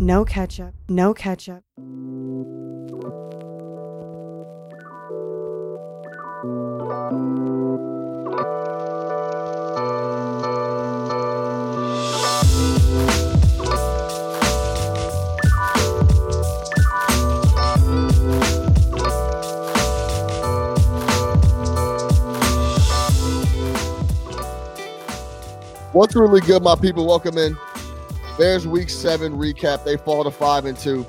no ketchup, no ketchup. What's really good, my people? Welcome in. Bears week seven recap. They fall to five and two.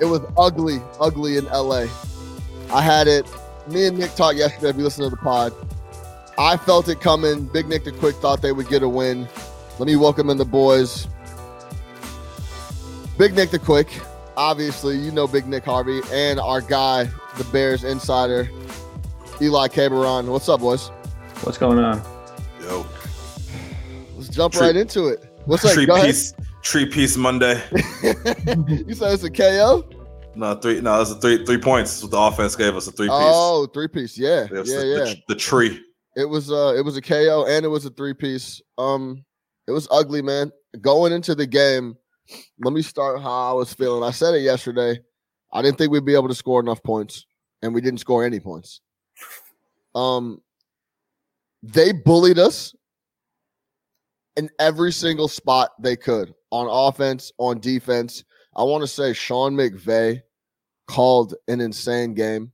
It was ugly, ugly in LA. I had it. Me and Nick talked yesterday. If you listen to the pod, I felt it coming. Big Nick the Quick thought they would get a win. Let me welcome in the boys. Big Nick the Quick. Obviously, you know Big Nick Harvey and our guy, the Bears insider, Eli Kaberon. What's up, boys? What's going on? Yo, Let's jump Tree- right into it. What's up? tree Go ahead. piece, tree piece Monday. you said it's a KO? No three. No, that's a three. Three points. That's what the offense gave us. A three piece. Oh, three piece. Yeah. Yeah, the, yeah. The, the tree. It was uh it was a KO and it was a three piece. Um it was ugly, man. Going into the game, let me start how I was feeling. I said it yesterday. I didn't think we'd be able to score enough points, and we didn't score any points. Um they bullied us in every single spot they could on offense, on defense. I want to say Sean McVay called an insane game.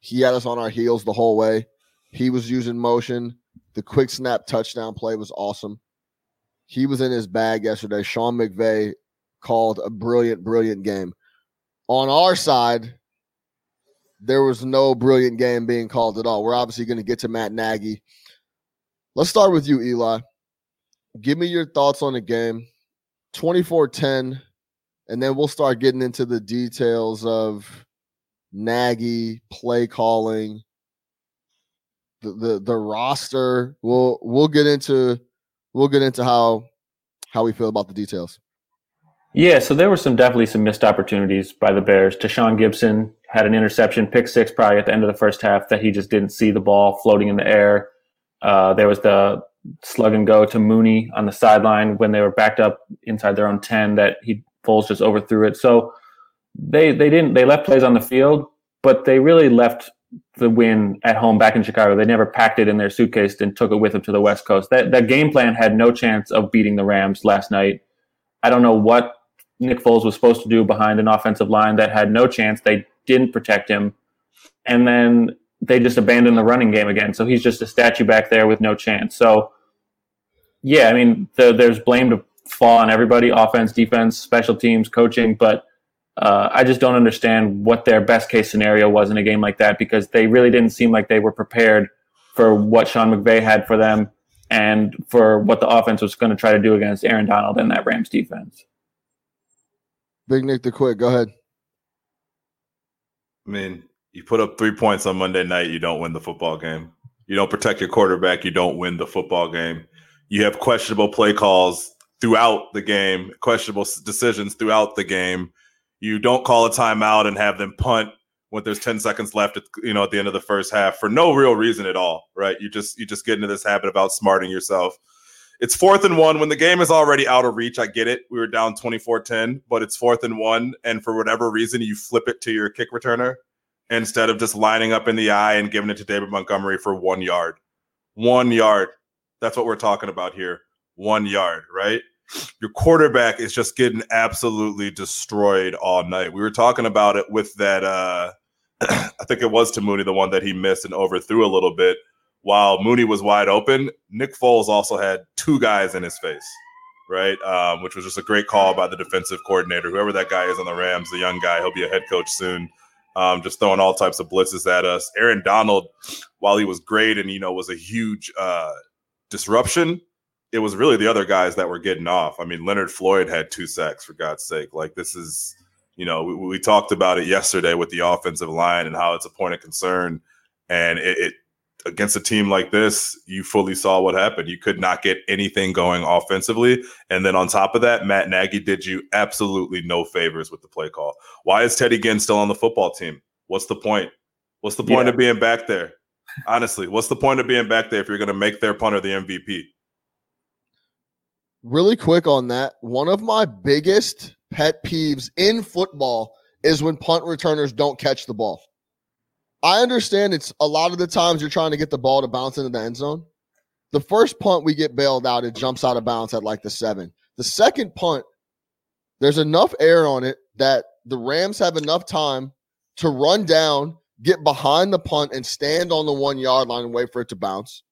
He had us on our heels the whole way. He was using motion. The quick snap touchdown play was awesome. He was in his bag yesterday. Sean McVay called a brilliant, brilliant game. On our side, there was no brilliant game being called at all. We're obviously going to get to Matt Nagy. Let's start with you, Eli. Give me your thoughts on the game. 24 10, and then we'll start getting into the details of Nagy, play calling, the, the the roster. We'll we'll get into we'll get into how how we feel about the details. Yeah, so there were some definitely some missed opportunities by the Bears. Deshaun Gibson had an interception, pick six, probably at the end of the first half that he just didn't see the ball floating in the air. Uh, there was the slug and go to Mooney on the sideline when they were backed up inside their own ten that he Foles just overthrew it. So they they didn't they left plays on the field, but they really left the win at home back in Chicago. They never packed it in their suitcase and took it with them to the West Coast. That that game plan had no chance of beating the Rams last night. I don't know what Nick Foles was supposed to do behind an offensive line that had no chance. They didn't protect him. And then they just abandoned the running game again. So he's just a statue back there with no chance. So, yeah, I mean, the, there's blame to fall on everybody offense, defense, special teams, coaching. But uh, I just don't understand what their best case scenario was in a game like that because they really didn't seem like they were prepared for what Sean McVay had for them and for what the offense was going to try to do against Aaron Donald and that Rams defense. Big Nick the Quick, go ahead. I mean, you put up three points on Monday night, you don't win the football game. You don't protect your quarterback, you don't win the football game. You have questionable play calls throughout the game, questionable decisions throughout the game. You don't call a timeout and have them punt when there's 10 seconds left at you know at the end of the first half for no real reason at all, right? You just you just get into this habit of outsmarting yourself. It's fourth and one when the game is already out of reach. I get it. We were down 24 10, but it's fourth and one. And for whatever reason, you flip it to your kick returner instead of just lining up in the eye and giving it to David Montgomery for one yard. One yard. That's what we're talking about here. One yard, right? Your quarterback is just getting absolutely destroyed all night. We were talking about it with that. Uh, I think it was to Mooney, the one that he missed and overthrew a little bit while Mooney was wide open, Nick Foles also had two guys in his face, right? Um, which was just a great call by the defensive coordinator, whoever that guy is on the Rams, the young guy. He'll be a head coach soon. Um, just throwing all types of blitzes at us. Aaron Donald, while he was great and you know was a huge uh, disruption, it was really the other guys that were getting off. I mean, Leonard Floyd had two sacks for God's sake. Like this is, you know, we, we talked about it yesterday with the offensive line and how it's a point of concern, and it, it against a team like this, you fully saw what happened. You could not get anything going offensively. And then on top of that, Matt Nagy did you absolutely no favors with the play call. Why is Teddy Ginn still on the football team? What's the point? What's the point Yeah. of being back there? Honestly, what's the point of being back there if you're going to make their punter the MVP? Really quick on that, one of my biggest pet peeves in football is when punt returners don't catch the ball. I understand it's a lot of the times you're trying to get the ball to bounce into the end zone. The first punt we get bailed out, it jumps out of bounds at like the seven. The second punt, there's enough air on it that the Rams have enough time to run down, get behind the punt, and stand on the one yard line and wait for it to bounce.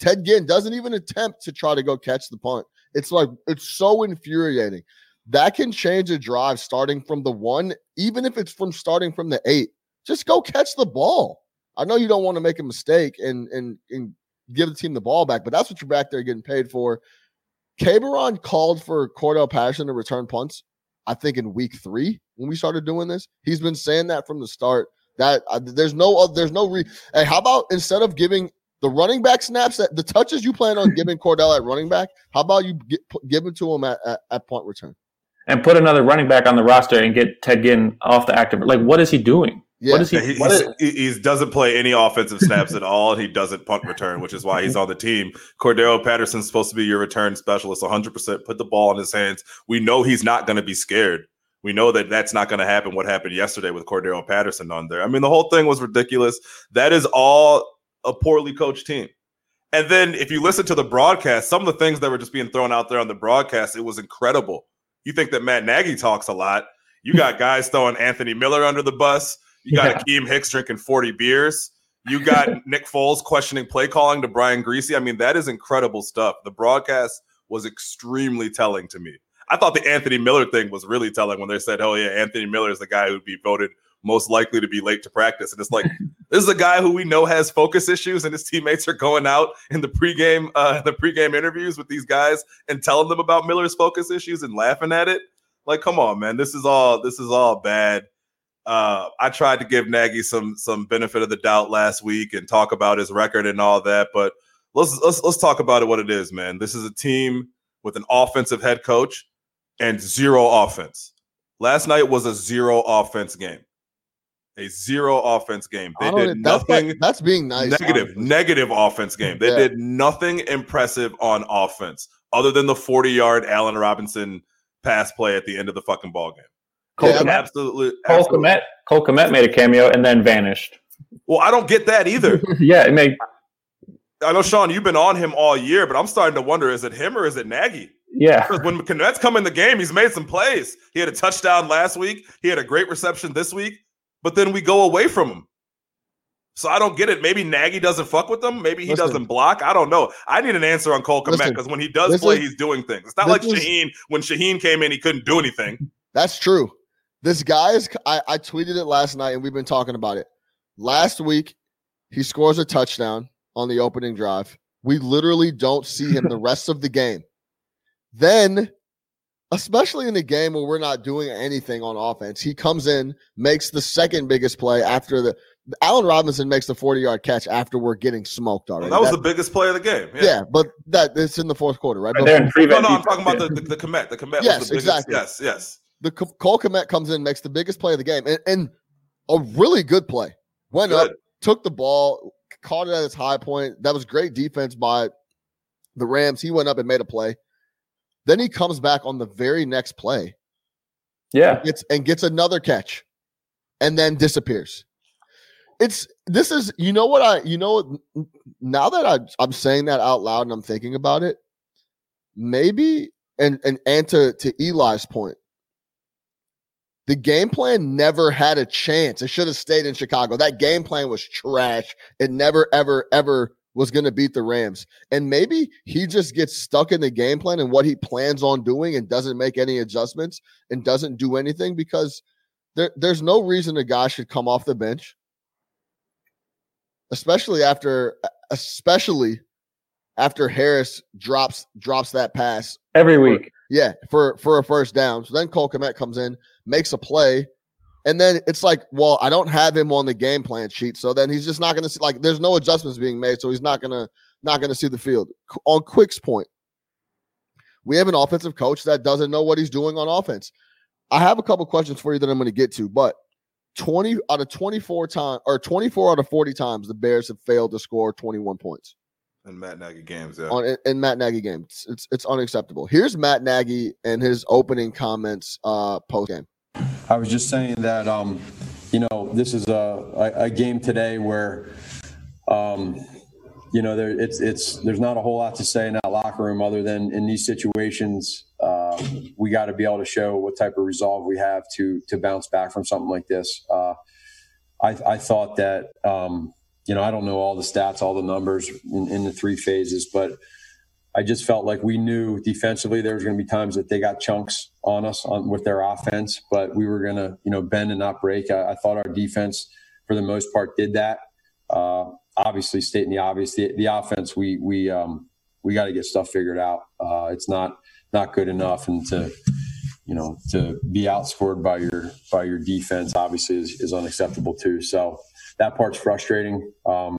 Ted Ginn doesn't even attempt to try to go catch the punt. It's like, it's so infuriating. That can change a drive starting from the one, even if it's from starting from the eight. Just go catch the ball. I know you don't want to make a mistake and and and give the team the ball back, but that's what you're back there getting paid for. Cameron called for Cordarrelle Patterson to return punts. I think in week three when we started doing this, he's been saying that from the start. That uh, there's no uh, there's no re. Hey, how about instead of giving the running back snaps that the touches you plan on giving Cordarrelle at running back, how about you get, give it to him at, at, at punt return? And put another running back on the roster and get Ted Ginn off the active. Like, what is he doing? Yeah. What is he? He, what is- he, he doesn't play any offensive snaps at all, and he doesn't punt return, which is why he's on the team. Cordarrelle Patterson's supposed to be your return specialist, 100%. Put the ball in his hands. We know he's not going to be scared. We know that that's not going to happen. What happened yesterday with Cordarrelle Patterson on there? I mean, the whole thing was ridiculous. That is all a poorly coached team. And then if you listen to the broadcast, some of the things that were just being thrown out there on the broadcast, it was incredible. You think that Matt Nagy talks a lot. You got guys throwing Anthony Miller under the bus. You got Yeah. Akiem Hicks drinking 40 beers. You got Nick Foles questioning play calling to Brian Griese. I mean, that is incredible stuff. The broadcast was extremely telling to me. I thought the Anthony Miller thing was really telling when they said, oh, yeah, Anthony Miller is the guy who'd be voted most likely to be late to practice. And it's like, this is a guy who we know has focus issues, and his teammates are going out in the pregame, uh, the pregame interviews with these guys and telling them about Miller's focus issues and laughing at it. Like, come on, man, this is all this is all bad. Uh, I tried to give Nagy some some benefit of the doubt last week and talk about his record and all that, but let's let's let's talk about it what it is, man. This is a team with an offensive head coach and zero offense. Last night was a zero offense game. A zero offense game. They did that's nothing like- that's being nice. negative, honestly. negative offense game. They Yeah. did nothing impressive on offense other than the 40 yard Allen Robinson pass play at the end of the fucking ball game. Cole Yeah, Kmet, absolutely. Cole absolutely. Kmet, Cole Kmet made a cameo and then vanished. Well, I don't get that either. yeah, it made I know, Sean, you've been on him all year, but I'm starting to wonder is it him or is it Nagy? yeah. Because when Kmet's come in the game, he's made some plays. He had a touchdown last week, he had a great reception this week, but then we go away from him. So I don't get it. Maybe Nagy doesn't fuck with them. Maybe he Listen. doesn't block. I don't know. I need an answer on Cole Kmet because when he does this play, is- he's doing things. It's not this like is- Shaheen. When Shaheen came in, he couldn't do anything. That's true. This guy is. I, I tweeted it last night, and we've been talking about it. Last week, he scores a touchdown on the opening drive. We literally don't see him the rest of the game. Then, especially in the game where we're not doing anything on offense, he comes in, makes the second biggest play after the. Allen Robinson makes the 40 yard catch after we're getting smoked already. that was That- the biggest play of the game. yeah. Yeah. but that it's in the fourth quarter, right? But They're in No, no, I'm talking about the, the, the Kmet. The Kmet Yes, was the biggest. exactly. Yes, yes. The Cole Kmet comes in, makes the biggest play of the game, and, and a really good play. Went up, took the ball, caught it at its high point. That was great defense by the Rams. He went up and made a play. Then he comes back on the very next play, Yeah. gets and gets another catch, and then disappears. It's this is you know what I you know now that I I'm saying that out loud and I'm thinking about it, maybe and and and to to Eli's point, the game plan never had a chance. It should have stayed in Chicago. That game plan was trash. It never, ever, ever was going to beat the Rams. And maybe he just gets stuck in the game plan and what he plans on doing and doesn't make any adjustments and doesn't do anything because there, there's no reason a guy should come off the bench, especially after, especially after Harris drops drops that pass Every week. yeah, for for a first down. So then Cole Kmet comes in, makes a play, and then it's like, well, I don't have him on the game plan sheet, so then he's just not going to see. Like, there's no adjustments being made, so he's not gonna not going to see the field. On Quick's point, we have an offensive coach that doesn't know what he's doing on offense. I have a couple questions for you that I'm going to get to, but 20 out of 24 times or 24 out of 40 times the Bears have failed to score 21 points. And Matt Nagy games, yeah. on in, in Matt Nagy games. It's, it's it's unacceptable. Here's Matt Nagy and his opening comments uh post game. I was just saying that, um, you know, this is a, a, a game today where, um, you know, there it's it's there's not a whole lot to say in that locker room other than in these situations, uh, we got to be able to show what type of resolve we have to to bounce back from something like this. Uh, I, I thought that, um, you know, I don't know all the stats, all the numbers in, in the three phases, but I just felt like we knew defensively there was going to be times that they got chunks on us on, with their offense, but we were going to, you know, bend and not break. I, I, thought our defense, for the most part, did that. Uh, obviously, stating the obvious, the, the offense, we we um, we got to get stuff figured out. Uh, it's not not good enough, and to you know to be outscored by your by your defense obviously is, is unacceptable too. So that part's frustrating. Um,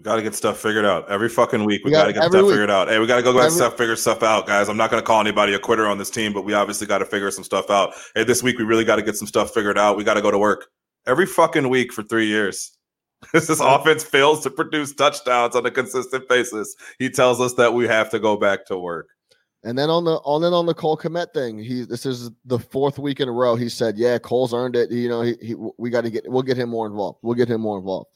we got to get stuff figured out every fucking week. We, we got to get stuff week. figured out. Hey, we got to go get stuff, figure stuff out, guys. I'm not going to call anybody a quitter on this team, but we obviously got to figure some stuff out. Hey, this week we really got to get some stuff figured out. We got to go to work every fucking week for three years. this offense fails to produce touchdowns on a consistent basis. He tells us that we have to go back to work. And then on the on then on the Cole Kmet thing, he this is the fourth week in a row. He said, "Yeah, Cole's earned it. You know, he, he we got to get we'll get him more involved. We'll get him more involved."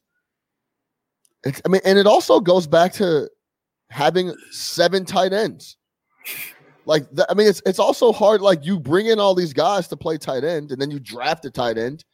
It's, I mean, and it also goes back to having seven tight ends. Like, the, I mean, it's it's also hard. Like, you bring in all these guys to play tight end, and then you draft a tight end,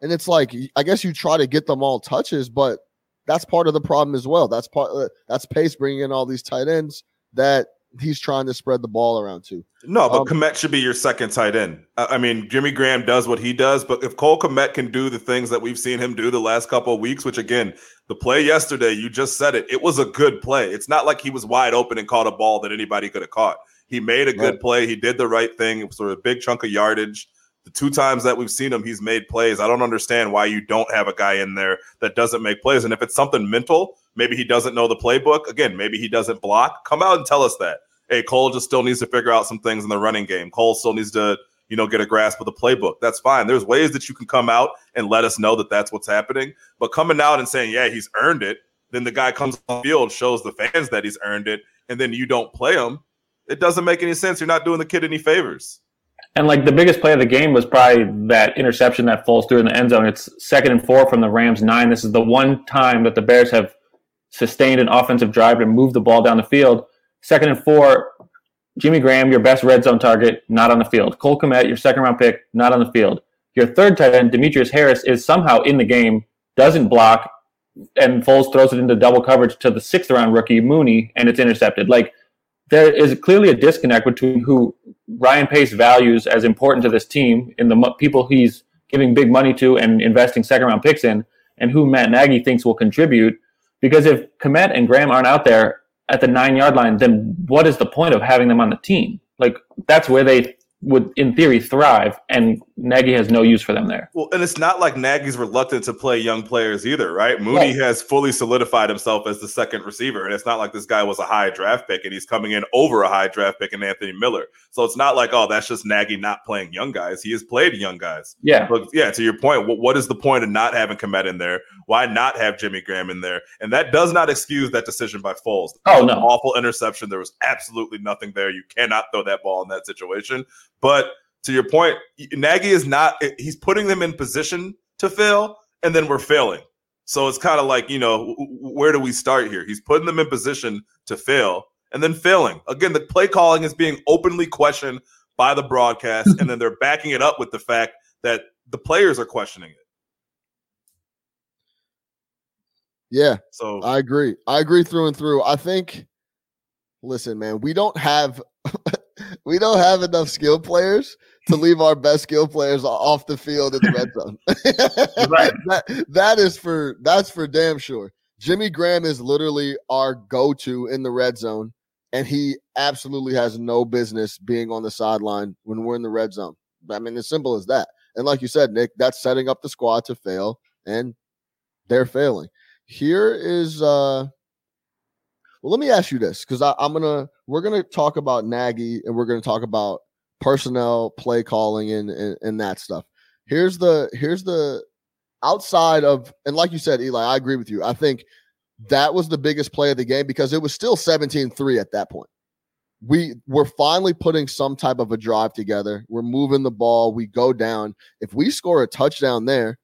and it's like I guess you try to get them all touches, but that's part of the problem as well. That's part uh, that's Pace bringing in all these tight ends that he's trying to spread the ball around to. No, but um, Kmet should be your second tight end. I mean, Jimmy Graham does what he does, but if Cole Kmet can do the things that we've seen him do the last couple of weeks, which again, the play yesterday, you just said it, it was a good play. It's not like he was wide open and caught a ball that anybody could have caught. He made a good right. play. He did the right thing. It was sort of a big chunk of yardage. The two times that we've seen him, he's made plays. I don't understand why you don't have a guy in there that doesn't make plays. And if it's something mental, maybe he doesn't know the playbook. Again, maybe he doesn't block. Come out and tell us that hey, Cole just still needs to figure out some things in the running game. Cole still needs to, you know, get a grasp of the playbook. That's fine. There's ways that you can come out and let us know that that's what's happening. But coming out and saying, yeah, he's earned it, then the guy comes on the field, shows the fans that he's earned it, and then you don't play him. It doesn't make any sense. You're not doing the kid any favors. And like the biggest play of the game was probably that interception that falls through in the end zone. It's second and four from the Rams nine. This is the one time that the Bears have sustained an offensive drive to move the ball down the field. Second and four, Jimmy Graham, your best red zone target, not on the field. Cole Kmet, your second round pick, not on the field. Your third tight end, Demetrius Harris, is somehow in the game, doesn't block, and Foles throws it into double coverage to the sixth round rookie, Mooney, and it's intercepted. Like, there is clearly a disconnect between who Ryan Pace values as important to this team in the people he's giving big money to and investing second round picks in, and who Matt Nagy thinks will contribute. Because if Kmet and Graham aren't out there, at the nine yard line, then what is the point of having them on the team? Like that's where they would, in theory, thrive, and Nagy has no use for them there. Well, and it's not like Nagy's reluctant to play young players either, right? Mooney has fully solidified himself as the second receiver, and it's not like this guy was a high draft pick and he's coming in over a high draft pick in Anthony Miller. So it's not like, oh, that's just Nagy not playing young guys. He has played young guys. Yeah. But yeah, to your point, what, what is the point of not having Kmet in there? Why not have Jimmy Graham in there? And that does not excuse that decision by Foles. Oh, no. Awful interception. There was absolutely nothing there. You cannot throw that ball in that situation. But to your point, Nagy is not, he's putting them in position to fail, and then we're failing. So it's kind of like, you know, where do we start here? He's putting them in position to fail and then failing. Again, the play calling is being openly questioned by the broadcast, and then they're backing it up with the fact that the players are questioning it. Yeah. So I agree. I agree through and through. I think listen, man, we don't have we don't have enough skill players to leave our best skill players off the field in the red zone. right. that, that is for that's for damn sure. Jimmy Graham is literally our go-to in the red zone, and he absolutely has no business being on the sideline when we're in the red zone. I mean, as simple as that. And like you said, Nick, that's setting up the squad to fail, and they're failing. Here is uh well, let me ask you this because I'm gonna we're gonna talk about Nagy and we're gonna talk about personnel, play calling, and, and and that stuff. Here's the here's the outside of and like you said, Eli, I agree with you. I think that was the biggest play of the game because it was still 17-3 at that point. We we're finally putting some type of a drive together. We're moving the ball. We go down. If we score a touchdown there,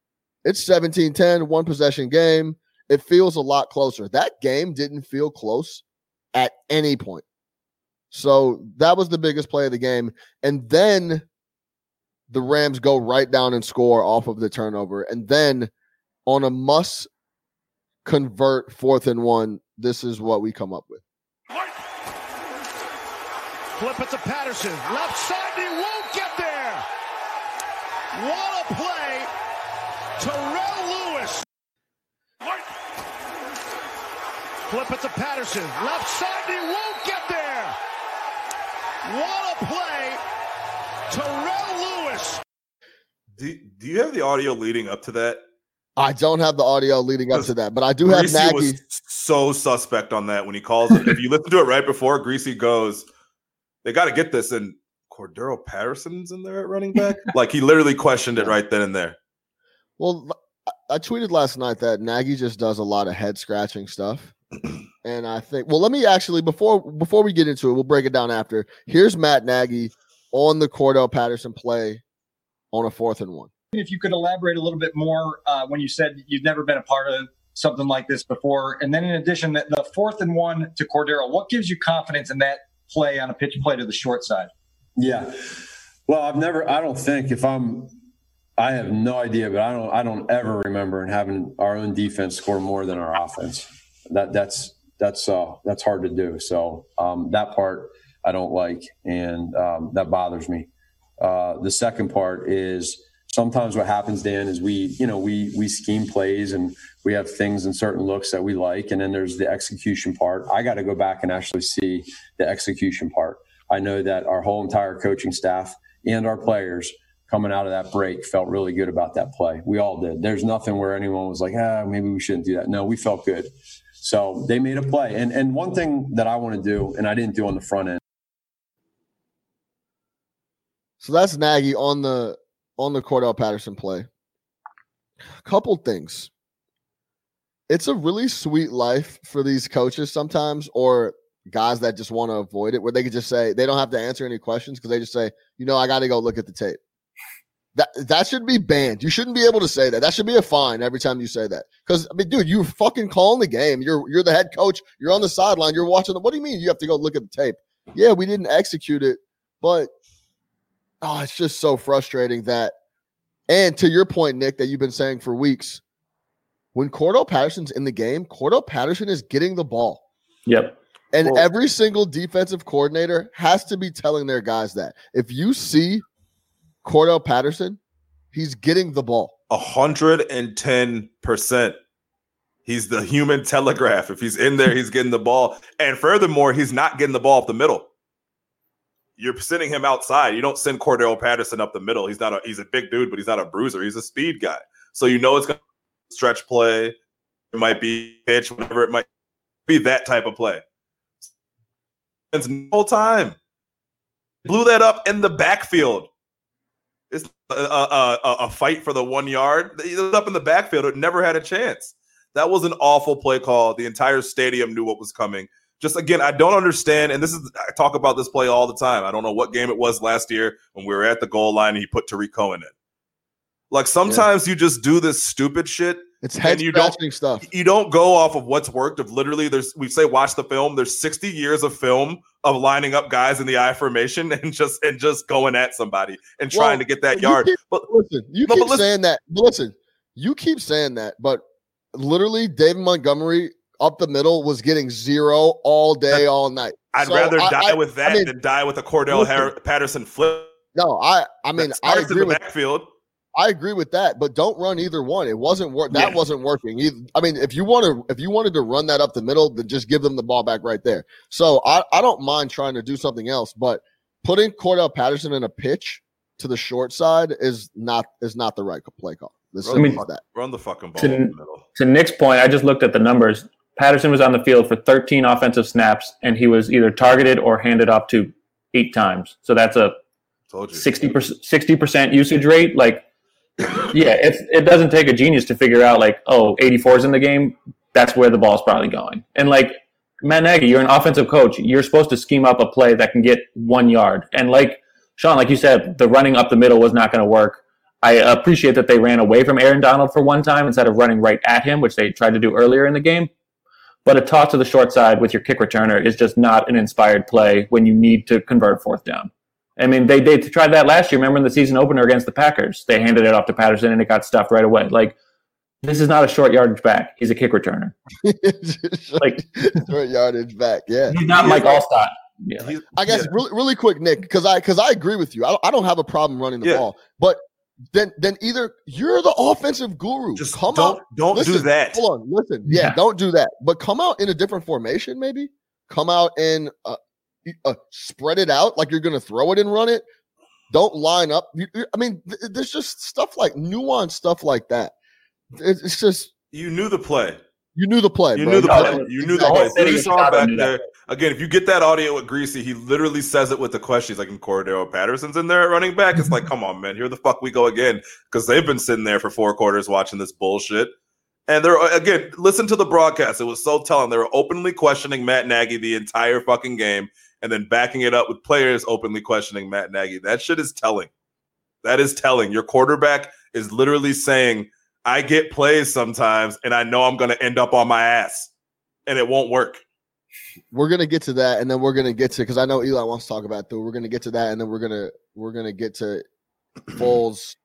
it's 17-10, one possession game. It feels a lot closer. That game didn't feel close at any point. So that was the biggest play of the game. And then the Rams go right down and score off of the turnover. And then on a must convert fourth and one, this is what we come up with. Flip it to Patterson. Left side, he won't get there. What a play. Terrell Lewis. Flip it to Patterson. Left side, he won't get there. What a play. Terrell Lewis. Do, do you have the audio leading up to that? I don't have the audio leading up to that, but I do have Griese Nagy. was so suspect on that when he calls it. if you listen to it right before Griese goes, they got to get this. And Cordarrelle Patterson's in there at running back. like he literally questioned it right then and there. Well, I- I tweeted last night that Nagy just does a lot of head scratching stuff. And I think well, let me actually before before we get into it, we'll break it down after. Here's Matt Nagy on the Cordarrelle Patterson play on a fourth and one. If you could elaborate a little bit more uh, when you said you've never been a part of something like this before, and then in addition, the, the fourth and one to Cordarrelle, what gives you confidence in that play on a pitch play to the short side? Yeah. Well, I've never. I don't think if I'm. I have no idea, but I don't. I don't ever remember and having our own defense score more than our offense. That that's that's uh that's hard to do. So um, that part I don't like, and um, that bothers me. Uh, the second part is sometimes what happens, Dan, is we you know we we scheme plays and we have things and certain looks that we like, and then there's the execution part. I got to go back and actually see the execution part. I know that our whole entire coaching staff and our players coming out of that break felt really good about that play. We all did. There's nothing where anyone was like, ah, maybe we shouldn't do that. No, we felt good. So they made a play. And and one thing that I want to do, and I didn't do on the front end. So that's Nagy on the on the Cordarrelle Patterson play. Couple things. It's a really sweet life for these coaches sometimes, or guys that just want to avoid it, where they could just say they don't have to answer any questions because they just say, you know, I got to go look at the tape. That that should be banned. You shouldn't be able to say that. That should be a fine every time you say that. Because I mean, dude, you're fucking calling the game. You're you're the head coach. You're on the sideline. You're watching. The, what do you mean you have to go look at the tape? Yeah, we didn't execute it, but oh, it's just so frustrating that. And to your point, Nick, that you've been saying for weeks, when Cordarrelle Patterson's in the game, Cordarrelle Patterson is getting the ball. Yep. And Well- every single defensive coordinator has to be telling their guys that. If you see Cordarrelle Patterson, he's getting the ball. A hundred and ten percent. He's the human telegraph. If he's in there, he's getting the ball. And furthermore, he's not getting the ball up the middle. You're sending him outside. You don't send Cordarrelle Patterson up the middle. He's not a he's a big dude, but he's not a bruiser. He's a speed guy. So you know it's gonna stretch play. It might be pitch, whatever it might be that type of play. It's no time. Blew that up in the backfield. It's a, a, a, a fight for the one yard. He was up in the backfield. It never had a chance. That was an awful play call. The entire stadium knew what was coming. Just again, I don't understand. And this is I talk about this play all the time. I don't know what game it was last year when we were at the goal line and he put Tarik Cohen in. Like sometimes you just do this stupid shit It's head you don't- stuff. you don't go off of what's worked of literally there's we say watch the film there's 60 years of film of lining up guys in the I formation and just and just going at somebody and trying to get that yard keep- but Listen, you No, keep listen- saying that. Listen, you keep saying that, but literally, David Montgomery up the middle was getting zero all day, all night. I'd So rather I- die I- with that I mean, than die with a Cordarrelle listen. Har- Patterson flip no, I, I mean, I starts in agree the with, backfield I agree with that, but don't run either one. It wasn't work. That Yeah. wasn't working. Either. I mean, if you want to, if you wanted to run that up the middle, then just give them the ball back right there. So I, I don't mind trying to do something else, but putting Cordarrelle Patterson in a pitch to the short side is not is not the right play call. As I mean- that. run the fucking ball To- in the middle To Nick's point, I just looked at the numbers. Patterson was on the field for 13 offensive snaps, and he was either targeted or handed off to eight times. So that's a 60 percent 60 percent usage rate. Like, yeah, it doesn't take a genius to figure out like, oh, 84 is in the game. that's where the ball's probably going. And like Matt Nagy, you're an offensive coach. You're supposed to scheme up a play that can get one yard. And like Sean, like you said, the running up the middle was not going to work. I appreciate that they ran away from Aaron Donald for one time instead of running right at him, which they tried to do earlier in the game. But a toss to the short side with your kick returner is just not an inspired play when you need to convert fourth down. I mean, they, they tried that last year. Remember in the season opener against the Packers? They handed it off to Patterson and it got stuffed right away. Like, this is not a short yardage back. He's a kick returner. like short yardage back. Yeah, he's not Mike Alstott. Yeah. I guess Yeah. really, really quick, Nick, because I because I agree with you. I don't, I don't have a problem running the Yeah. ball, but then then either you're the offensive guru. Just come don't out. don't do that. Hold on, listen. Yeah, Yeah. don't do that. But come out in a different formation, maybe. Come out in uh, y- uh, spread it out like you're going to throw it and run it. Don't line up. You- you- I mean, th- there's just stuff like nuanced stuff like that. It's, it's just You knew the play. you knew the play. You bro. knew the play. that- You knew the the play. whole So you saw him of Chicago back there. Again, if you get that audio with Griese, he literally says it with the question. He's like, "In Cordarrelle Patterson's in there at running back." It's like, come on, man, here the fuck we go again because they've been sitting there for four quarters watching this bullshit. And they're again, listen to the broadcast. It was so telling. They were openly questioning Matt Nagy the entire fucking game, and then backing it up with players openly questioning Matt Nagy. That shit is telling. That is telling. Your quarterback is literally saying, "I get plays sometimes, and I know I'm going to end up on my ass, and it won't work." we're gonna get to that, and then we're gonna get to because I know Eli wants to talk about it, too. We're gonna get to that, and then we're gonna we're gonna get to Foles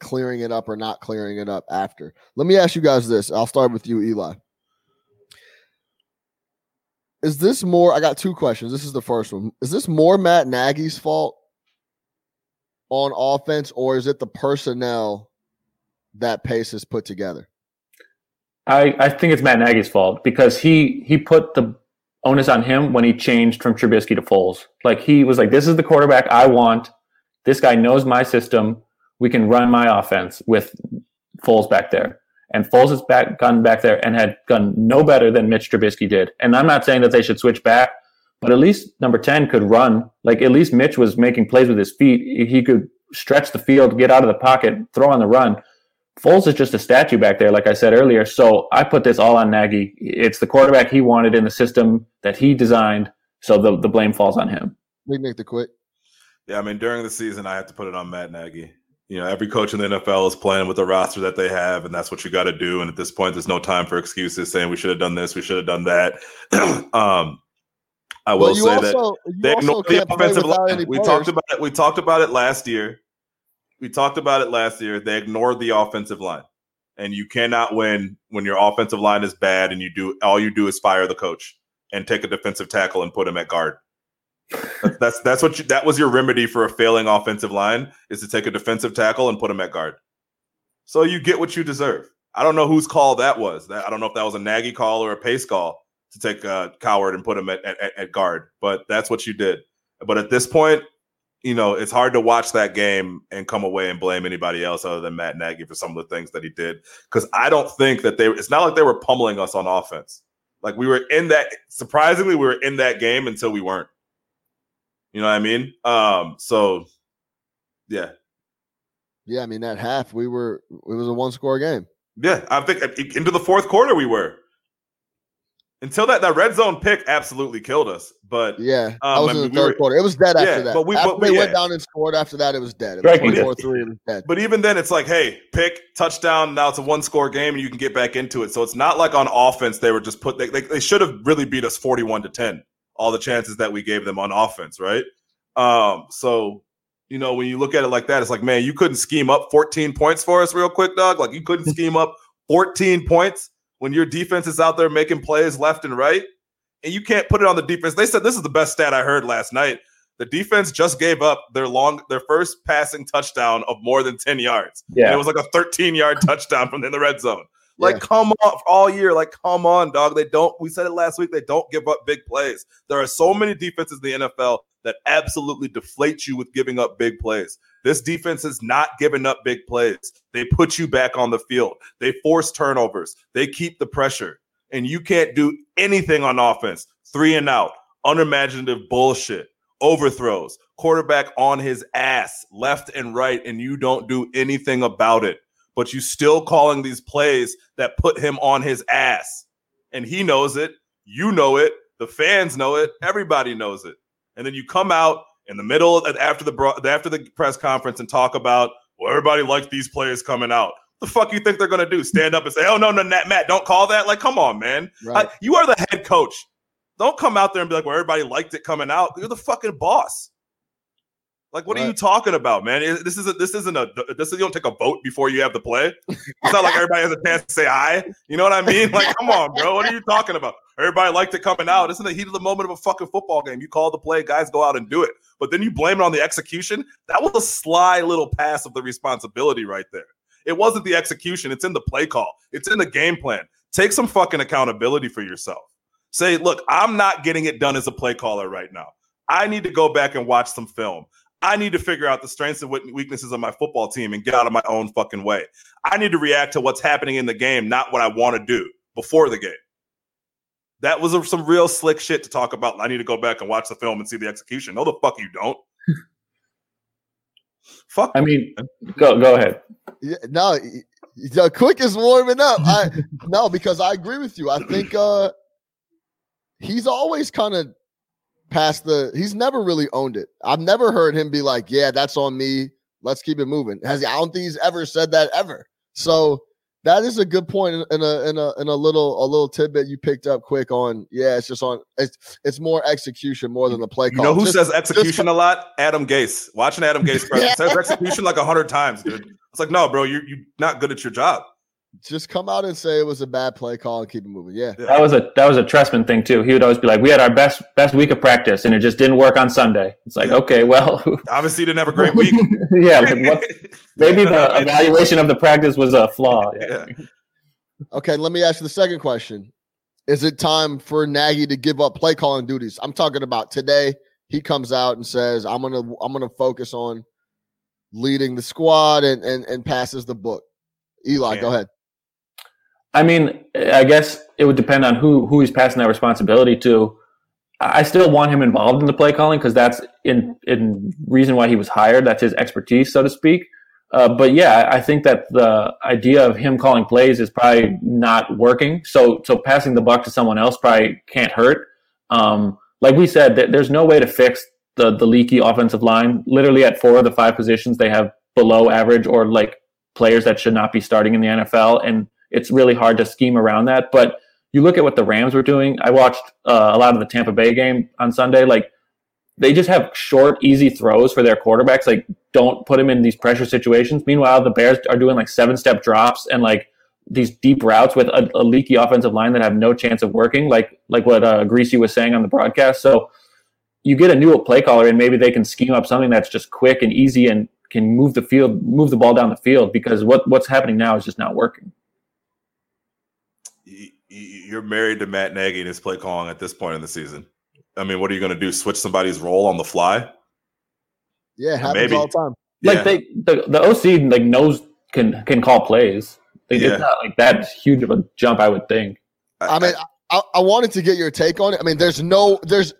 clearing it up or not clearing it up after. Let me ask you guys this. I'll start with you, Eli. Is this more? I got two questions. This is the first one. Is this more Matt Nagy's fault on offense, or is it the personnel that Pace has put together? I, I think it's Matt Nagy's fault because he he put the onus on him when he changed from Trubisky to Foles. Like he was like, "This is the quarterback I want. This guy knows my system. We can run my offense with Foles back there." And Foles has back gone back there and had done no better than Mitch Trubisky did. And I'm not saying that they should switch back, but at least number ten could run. Like at least Mitch was making plays with his feet. He could stretch the field, get out of the pocket, throw on the run. Foles is just a statue back there, like I said earlier. So I put this all on Nagy. It's the quarterback he wanted in the system that he designed. So the, the blame falls on him. Big Nick the quick. Yeah, I mean, during the season, I have to put it on Matt Nagy. You know, every coach in the NFL is playing with the roster that they have, and that's what you got to do. And at this point, there's no time for excuses saying we should have done this, we should have done that. um, I will Well, say also that they also ignored the offensive line. We talked about it. We talked about it last year. We talked about it last year. They ignored the offensive line, and you cannot win when your offensive line is bad and you do all you do is fire the coach and take a defensive tackle and put him at guard. That's that's, what you, that was your remedy for a failing offensive line is to take a defensive tackle and put him at guard. So you get what you deserve. I don't know whose call that was. That I don't know if that was a Nagy call or a Pace call to take uh, Coward and put him at, at, at guard, but that's what you did. But at this point, you know, it's hard to watch that game and come away and blame anybody else other than Matt Nagy for some of the things that he did. Because I don't think that they. It's not like they were pummeling us on offense. Like we were in that. Surprisingly, we were in that game until we weren't. You know what I mean? Um. So, yeah, Yeah, I mean that half we were it was a one score game. yeah. I think uh, into the fourth quarter we were. Until that that red zone pick absolutely killed us. But Yeah, I Um, was I in the mean, we third were- quarter. It was dead Yeah, after that. but we- after but we- they went down and scored after that, it was dead. It was Striking it. 24-3, it was dead. But even then, it's like, hey, pick touchdown. Now it's a one score game, and you can get back into it. So it's not like on offense they were just put. They, they, they should have really beat us forty one to ten. All the chances that we gave them on offense, right? Um, so you know when you look at it like that, it's like, man, you couldn't scheme up fourteen points for us real quick, dog. Like you couldn't scheme up fourteen points when your defense is out there making plays left and right, and you can't put it on the defense. They said this is the best stat I heard last night. The defense just gave up their long their first passing touchdown of more than 10 yards. And Yeah. it was like a 13 yard touchdown from in the red zone. Like, Yeah. come on, all year. Like, come on, dog. They don't, we said it last week, they don't give up big plays. There are so many defenses in the NFL that absolutely deflate you with giving up big plays. This defense is not giving up big plays. They put you back on the field, they force turnovers, they keep the pressure, and you can't do anything on offense. Three and out, unimaginative bullshit, overthrows, quarterback on his ass, left and right, and you don't do anything about it. But you still calling these plays that put him on his ass. and he knows it. You know it. The fans know it. Everybody knows it. And then you come out in the middle after the after the press conference and talk about well, everybody likes these players coming out. the fuck you think they're gonna do? Stand up and say, "Oh no, no, Matt, don't call that." Like, come on, man. Right. I, you are the head coach. Don't come out there and be like, "Well, everybody liked it coming out." You're the fucking boss. Like, what right. are you talking about, man? This isn't this isn't a this is you don't take a vote before you have the play. It's not like everybody has a chance to say aye. You know what I mean? Like, come on, bro. What are you talking about? Everybody liked it coming out. It's in the heat of the moment of a fucking football game. You call the play, guys go out and do it. But then you blame it on the execution. That was a sly little pass of the responsibility right there. It wasn't the execution. It's in the play call. It's in the game plan. Take some fucking accountability for yourself. Say, look, I'm not getting it done as a play caller right now. I need to go back and watch some film. I need to figure out the strengths and weaknesses of my football team and get out of my own fucking way. I need to react to what's happening in the game, not what I want to do before the game. That was a, some real slick shit to talk about. I need to go back and watch the film and see the execution. No, the fuck you don't. fuck. I mean, go go ahead. Yeah, no, the quick is warming up. I no, because I agree with you. I think uh he's always kind of past the he's never really owned it. I've never heard him be like, Yeah, that's on me. Let's keep it moving. Has I don't think he's ever said that ever. So that is a good point in a in a in a little a little tidbit you picked up quick on. Yeah, it's just on it's it's more execution more than the play call. You know who just, says execution just, a lot? Adam Gase. Watching Adam Gase yeah. says execution like a hundred times, dude. It's like, no, bro, you you're not good at your job just come out and say it was a bad play call and keep it moving. Yeah. That was a that was a Trestman thing too. He would always be like, "We had our best best week of practice, and it just didn't work on Sunday." It's like, yeah. okay, well, obviously didn't have a great week. yeah, like what, maybe the evaluation of the practice was a flaw. Yeah. yeah. Okay, let me ask you the second question: Is it time for Nagy to give up play calling duties? I'm talking about today. He comes out and says, "I'm gonna I'm gonna focus on leading the squad and and, and passes the book." Eli, go ahead. I mean, I guess it would depend on who who he's passing that responsibility to. I still want him involved in the play calling because that's in in reason why he was hired. That's his expertise, so to speak. Uh, but yeah, I think that the idea of him calling plays is probably not working. So so passing the buck to someone else probably can't hurt. Um, like we said, there's no way to fix the the leaky offensive line. Literally at four of the five positions, they have below average or like players that should not be starting in the NFL, and it's really hard to scheme around that. But you look at what the Rams were doing. I watched uh, a lot of the Tampa Bay game on Sunday. Like they just have short, easy throws for their quarterbacks. Like don't put them in these pressure situations. Meanwhile, the Bears are doing like seven step drops and like these deep routes with a, a, leaky offensive line that have no chance of working. Like like what uh, Griese was saying on the broadcast. So you get a new play caller and maybe they can scheme up something that's just quick and easy and can move the field, move the ball down the field because what what's happening now is just not working you're married to Matt Nagy and his play calling at this point in the season. I mean, what are you going to do? Switch somebody's role on the fly? Yeah, happens Maybe. all the time. Like yeah. they, the the OC like knows can can call plays. Like, yeah. It's not like that huge of a jump, I would think. I, I mean, I, I wanted to get your take on it. I mean, there's no, there's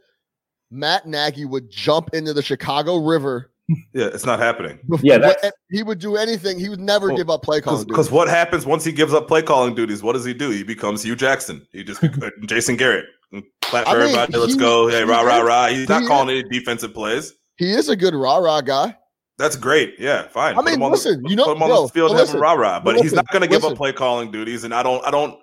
Matt Nagy would jump into the Chicago River yeah, it's not happening. Yeah, he would do anything. He would never well, give up play calling. Because what happens once he gives up play calling duties? What does he do? He becomes Hue Jackson. He just Jason Garrett. Mm, Clap for everybody. Let's go. Hey, rah rah rah. He's not calling any defensive plays. He is a good rah rah guy. That's great. Yeah, fine. I mean, listen, the, you know, put him on yo, the field, have him rah rah. But he's not going to give up play calling duties. And I don't, I don't,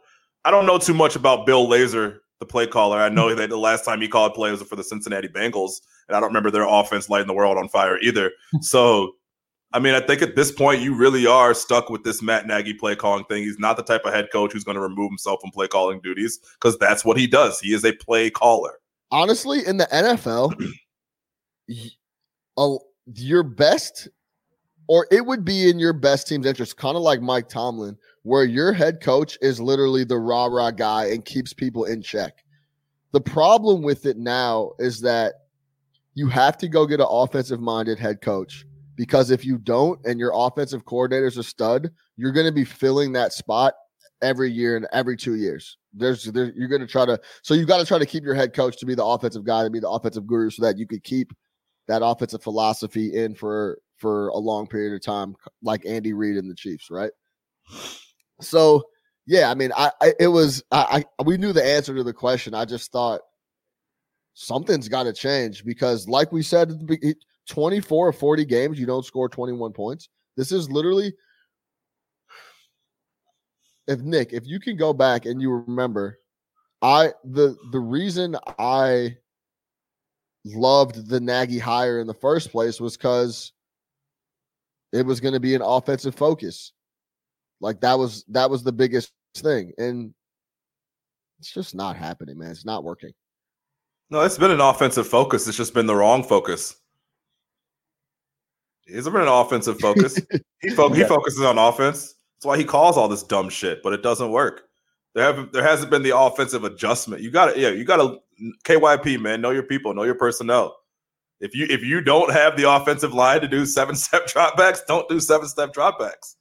I don't know too much about Bill Lazor, the play caller. I know hmm. that the last time he called plays for the Cincinnati Bengals and I don't remember their offense lighting the world on fire either. so, I mean, I think at this point you really are stuck with this Matt Nagy play calling thing. He's not the type of head coach who's going to remove himself from play calling duties because that's what he does. He is a play caller. Honestly, in the NFL, your best, or it would be in your best team's interest, kind of like Mike Tomlin, where your head coach is literally the rah rah guy and keeps people in check. The problem with it now is that you have to go get an offensive minded head coach because if you don't and your offensive coordinator's a stud, you're going to be filling that spot every year and every two years. There's there, you're going to try to so you've got to try to keep your head coach to be the offensive guy to be the offensive guru so that you could keep that offensive philosophy in for for a long period of time like Andy Reid and the Chiefs, right? So yeah, I mean, I, I it was I, I we knew the answer to the question. I just thought something's got to change because, like we said, at the be- 24 or 40 games, you don't score 21 points. This is literally if Nick, if you can go back and you remember, I the the reason I loved the Nagy hire in the first place was because it was going to be an offensive focus. Like that was that was the biggest thing, and it's just not happening, man. It's not working. No, it's been an offensive focus. It's just been the wrong focus. It hasn't been an offensive focus. he, fo- he focuses on offense. That's why he calls all this dumb shit, but it doesn't work. There haven't there hasn't been the offensive adjustment. You got to yeah, you got to KYP man, know your people, know your personnel. If you if you don't have the offensive line to do seven step dropbacks, don't do seven step dropbacks.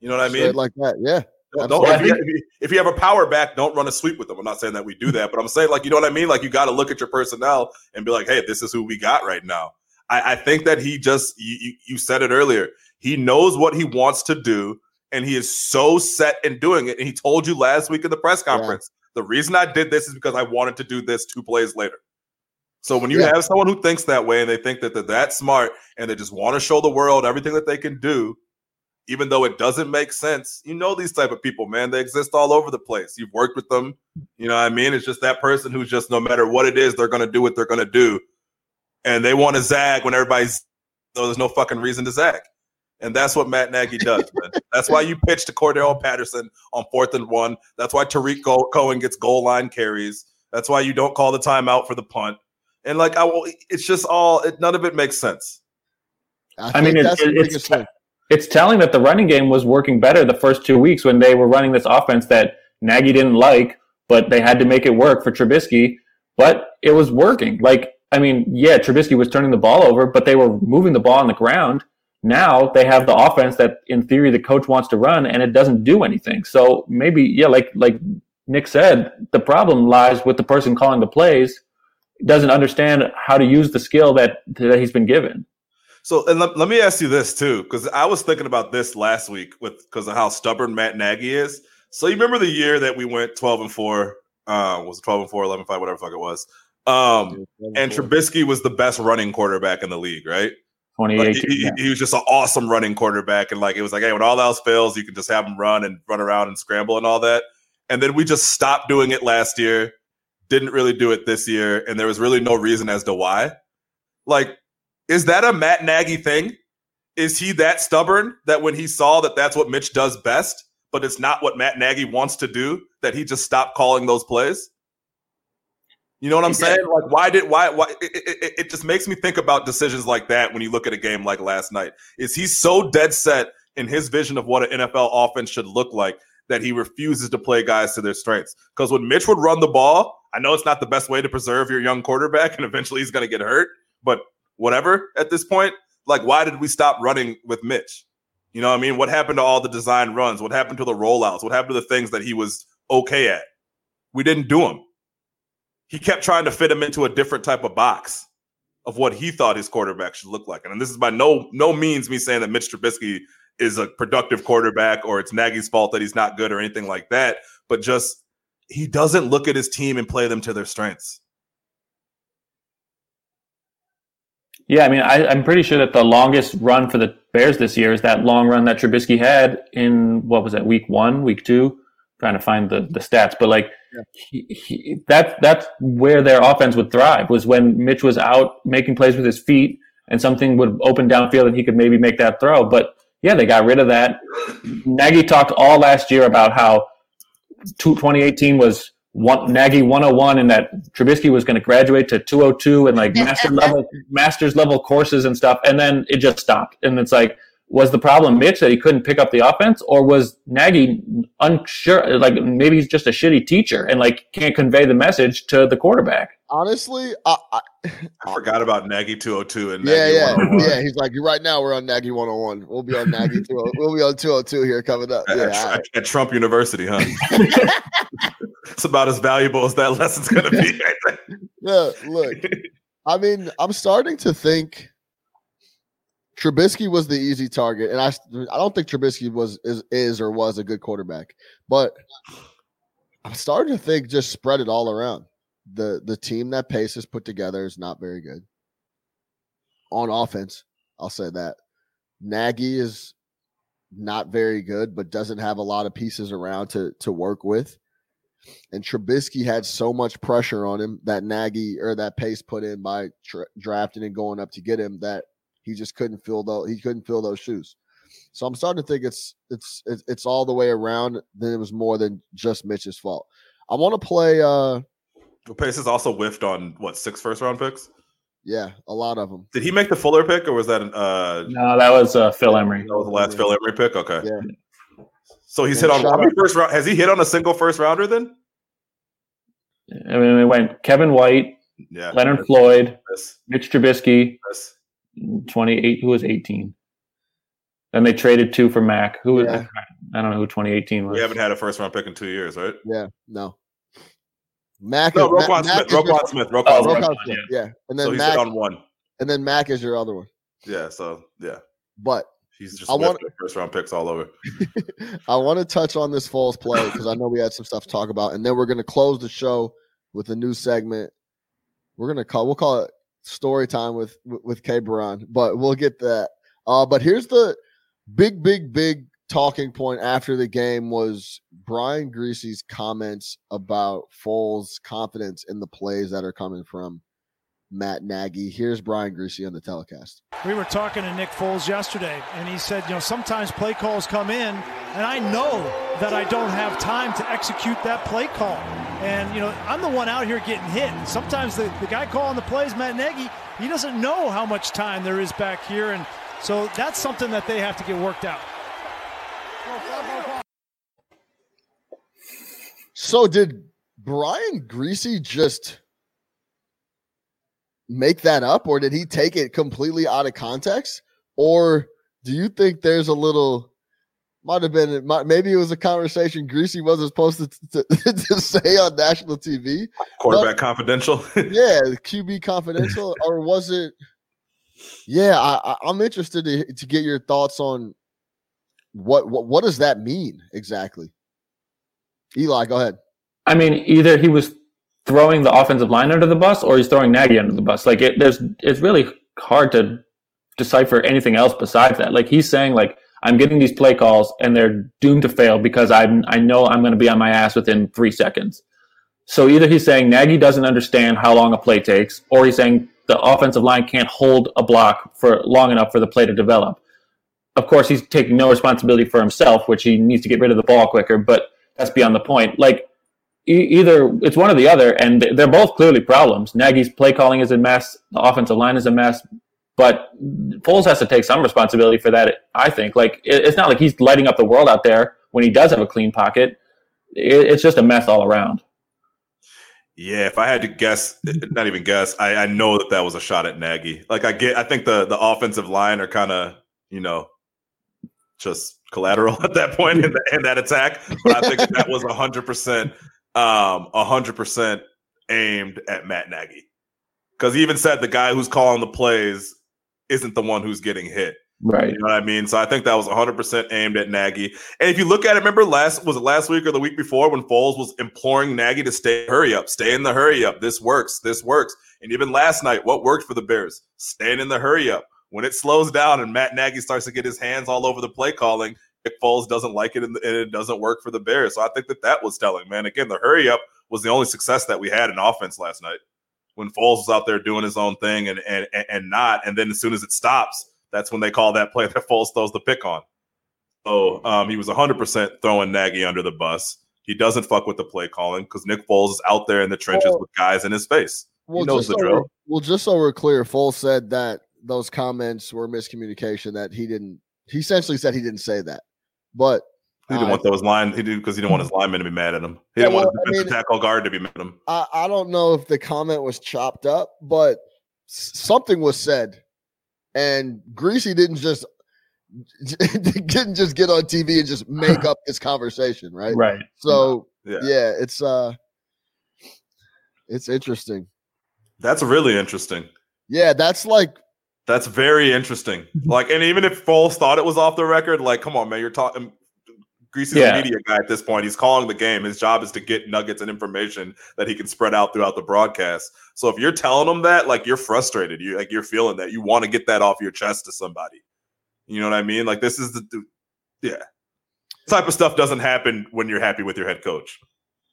You know what I mean? Straight like that, yeah. Don't, if, you, if you- if you have a power back, don't run a sweep with them. I'm not saying that we do that, but I'm saying like you know what I mean. Like you got to look at your personnel and be like, hey, this is who we got right now. I, I think that he just you, you, you said it earlier. He knows what he wants to do, and he is so set in doing it. And he told you last week in the press conference, the reason I did this is because I wanted to do this two plays later. So when you Yeah. have someone who thinks that way and they think that they're that smart and they just want to show the world everything that they can do, even though it doesn't make sense, you know these type of people, man. They exist all over the place. You've worked with them. You know what I mean? It's just that person who's just no matter what it is, they're gonna do what they're gonna do. And they want to zag when everybody's no, there's no fucking reason to zag. And that's what Matt Nagy does, man. That's why you pitch to Cordarrelle Patterson on fourth and one. That's why Tarik Cohen gets goal line carries. That's why you don't call the timeout for the punt. And like I will, it's just all it, none of it makes sense. I mean, it- that's the it- it's- biggest thing. It's telling that the running game was working better the first two weeks when they were running this offense that Nagy didn't like, but they had to make it work for Trubisky. But it was working. Like, I mean, yeah, Trubisky was turning the ball over, but they were moving the ball on the ground. Now they have the offense that, in theory, the coach wants to run, and it doesn't do anything. So maybe, yeah, like like Nick said, the problem lies with the person calling the plays doesn't understand how to use the skill that that he's been given. So, and let, let me ask you this too, because I was thinking about this last week with because of how stubborn Matt Nagy is. So, you remember the year that we went 12 and 4, uh, was it 12 and 4, 11 5, whatever the fuck it was. Um, and Trubisky was the best running quarterback in the league, right? Like, he, he- he was just an awesome running quarterback. And like, it was like, hey, when all else fails, you can just have him run and run around and scramble and all that. And then we just stopped doing it last year, didn't really do it this year. And there was really no reason as to why. Like, is that a Matt Nagy thing? Is he that stubborn that when he saw that that's what Mitch does best, but it's not what Matt Nagy wants to do, that he just stopped calling those plays? You know what I'm saying? Like, why did why why? It, it, it- just makes me think about decisions like that when you look at a game like last night. Is he so dead set in his vision of what an NFL offense should look like that he refuses to play guys to their strengths? Because when Mitch would run the ball, I know it's not the best way to preserve your young quarterback, and eventually he's going to get hurt. But whatever at this point, like, why did we stop running with Mitch? You know what I mean? What happened to all the design runs? What happened to the rollouts? What happened to the things that he was okay at? We didn't do them. He kept trying to fit him into a different type of box of what he thought his quarterback should look like. And this is by no no means me saying that Mitch Trubisky is a productive quarterback or it's Nagy's fault that he's not good or anything like that, but just he doesn't look at his team and play them to their strengths. Yeah, I mean, I, I'm pretty sure that the longest run for the Bears this year is that long run that Trubisky had in what was that week one, week two? trying to find the, the stats, but like he, he, that that's where their offense would thrive was when Mitch was out making plays with his feet and something would open downfield and he could maybe make that throw. But yeah, they got rid of that. Nagy talked all last year about how 2018 was one Nagy 101 and that Trubisky was going to graduate to 202 and like master level masters level courses and stuff and then it just stopped. And it's like was the problem Mitch that he couldn't pick up the offense or was Nagy unsure like maybe he's just a shitty teacher and like can't convey the message to the quarterback Honestly, I, I, I forgot about Nagy 202 and yeah, Nagy yeah, 101. yeah. He's like, right now we're on Nagy 101. We'll be on Nagy 20. We'll be on 202 here coming up. At, Yeah, at- all right. at Trump University, huh? it's about as valuable as that lesson's going to be. Yeah. Look, I mean, I'm starting to think Trubisky was the easy target, and I I don't think Trubisky was is is or was a good quarterback, but I'm starting to think just spread it all around. the The team that Pace has put together is not very good on offense. I'll say that Nagy is not very good, but doesn't have a lot of pieces around to to work with. And Trubisky had so much pressure on him that Nagy or that Pace put in by tra- drafting and going up to get him that he just couldn't fill those he couldn't fill those shoes. So I'm starting to think it's it's it's, it's all the way around. Then it was more than just Mitch's fault. I want to play. uh Pace is also whiffed on what six first round picks. Yeah, a lot of them. Did he make the Fuller pick, or was that uh? No, that was uh, Phil Emery. That was the last Phil Emery pick. Okay. Yeah. So he's And hit on shout how many out- first round? Has he hit on a single first rounder then? I mean, it went Kevin White, Yeah. Leonard Floyd, Yes. Mitch Trubisky, yes. 28, who was 18. Then they traded two for Mack. Who was Yeah. I don't know who 2018 was. We haven't had a first round pick in two years, right? Yeah, no. Mack, No, Roquan Mack Smith. is your- Roquan Smith. Roquan Oh, Smith. Roquan Roquan, Smith, yeah. yeah, and then he's Mack, hit on one. and then Mack is your other one. Yeah. So yeah, But he's just I want- whiffed first round picks all over. I want to touch on this Foles play because I know we had some stuff to talk about, and then we're going to close the show with a new segment. We're going to call we'll call it story time with with K but we'll get that. Uh, but here's the big, big, big talking point after the game was Brian Griese's comments about Foles' confidence in the plays that are coming from Matt Nagy. Here's Brian Griese on the telecast. We were talking to Nick Foles yesterday, and he said, you know, sometimes play calls come in, and I know that I don't have time to execute that play call. And, you know, I'm the one out here getting hit. Sometimes the, the guy calling the plays, Matt Nagy, he doesn't know how much time there is back here. And so that's something that they have to get worked out. So did Brian Griese just make that up or did he take it completely out of context? Or do you think there's a little might have been might, maybe it was a conversation Griese wasn't supposed to, to, to say on national TV? Quarterback confidential. Yeah, QB confidential, or was it? Yeah, I, I, I'm interested to, to get your thoughts on what, what what does that mean exactly. Eli, go ahead. I mean, either he was throwing the offensive line under the bus or he's throwing Nagy under the bus. Like it, there's, it's really hard to decipher anything else besides that. Like he's saying, like I'm getting these play calls and they're doomed to fail because I'm, I know I'm going to be on my ass within three seconds. So either he's saying Nagy doesn't understand how long a play takes, or he's saying the offensive line can't hold a block for long enough for the play to develop. Of course, he's taking no responsibility for himself, which he needs to get rid of the ball quicker. But that's beyond the point. Like either it's one or the other, and they're both clearly problems. Nagy's play calling is a mess. The offensive line is a mess. But Foles has to take some responsibility for that. I think. Like it's not like he's lighting up the world out there when he does have a clean pocket. It's just a mess all around. Yeah, if I had to guess, not even guess, I, I know that that was a shot at Nagy. Like I get, I think the the offensive line are kind of, you know, just collateral at that point in, the, in that attack. But I think that, was hundred percent, um, hundred percent aimed at Matt Nagy, because he even said the guy who's calling the plays isn't the one who's getting hit. Right. You know what I mean? So I think that was 100% aimed at Nagy. And if you look at it, remember last was it last week or the week before when Foles was imploring Nagy to stay hurry up, stay in the hurry up. This works, this works. And even last night, what worked for the Bears? Staying in the hurry up. When it slows down and Matt Nagy starts to get his hands all over the play calling, Nick Foles doesn't like it and it doesn't work for the Bears. So I think that that was telling, man. Again, the hurry up was the only success that we had in offense last night when Foles was out there doing his own thing and and and not. And then as soon as it stops, that's when they call that play that Foles throws the pick on. So um, he was 100% throwing Nagy under the bus. He doesn't fuck with the play calling because Nick Foles is out there in the trenches Well- with guys in his face. he knows the so drill. well, just so we're clear, Foles said that those comments were miscommunication. That he didn't. He essentially said he didn't say that, but He didn't I- want those line. He did because he didn't want his linemen to be mad at him. He Yeah, didn't want well, his I defensive mean- tackle guard to be mad at him. I, I don't know if the comment was chopped up, but something was said, and Griese didn't just didn't just get on TV and just make up this conversation, right? Right. So Yeah. yeah, it's uh, it's interesting. That's really interesting. Yeah, that's like That's very interesting. Mm-hmm. Like, and even if Foles thought it was off the record, like, come on, man, you're talking. Um, Griese's Yeah. a media guy at this point. He's calling the game. His job is to get nuggets and information that he can spread out throughout the broadcast. So if you're telling him that, like, you're frustrated. You like you're feeling that. You want to get that off your chest to somebody. You know what I mean? Like, this is the, the yeah. Type of stuff doesn't happen when you're happy with your head coach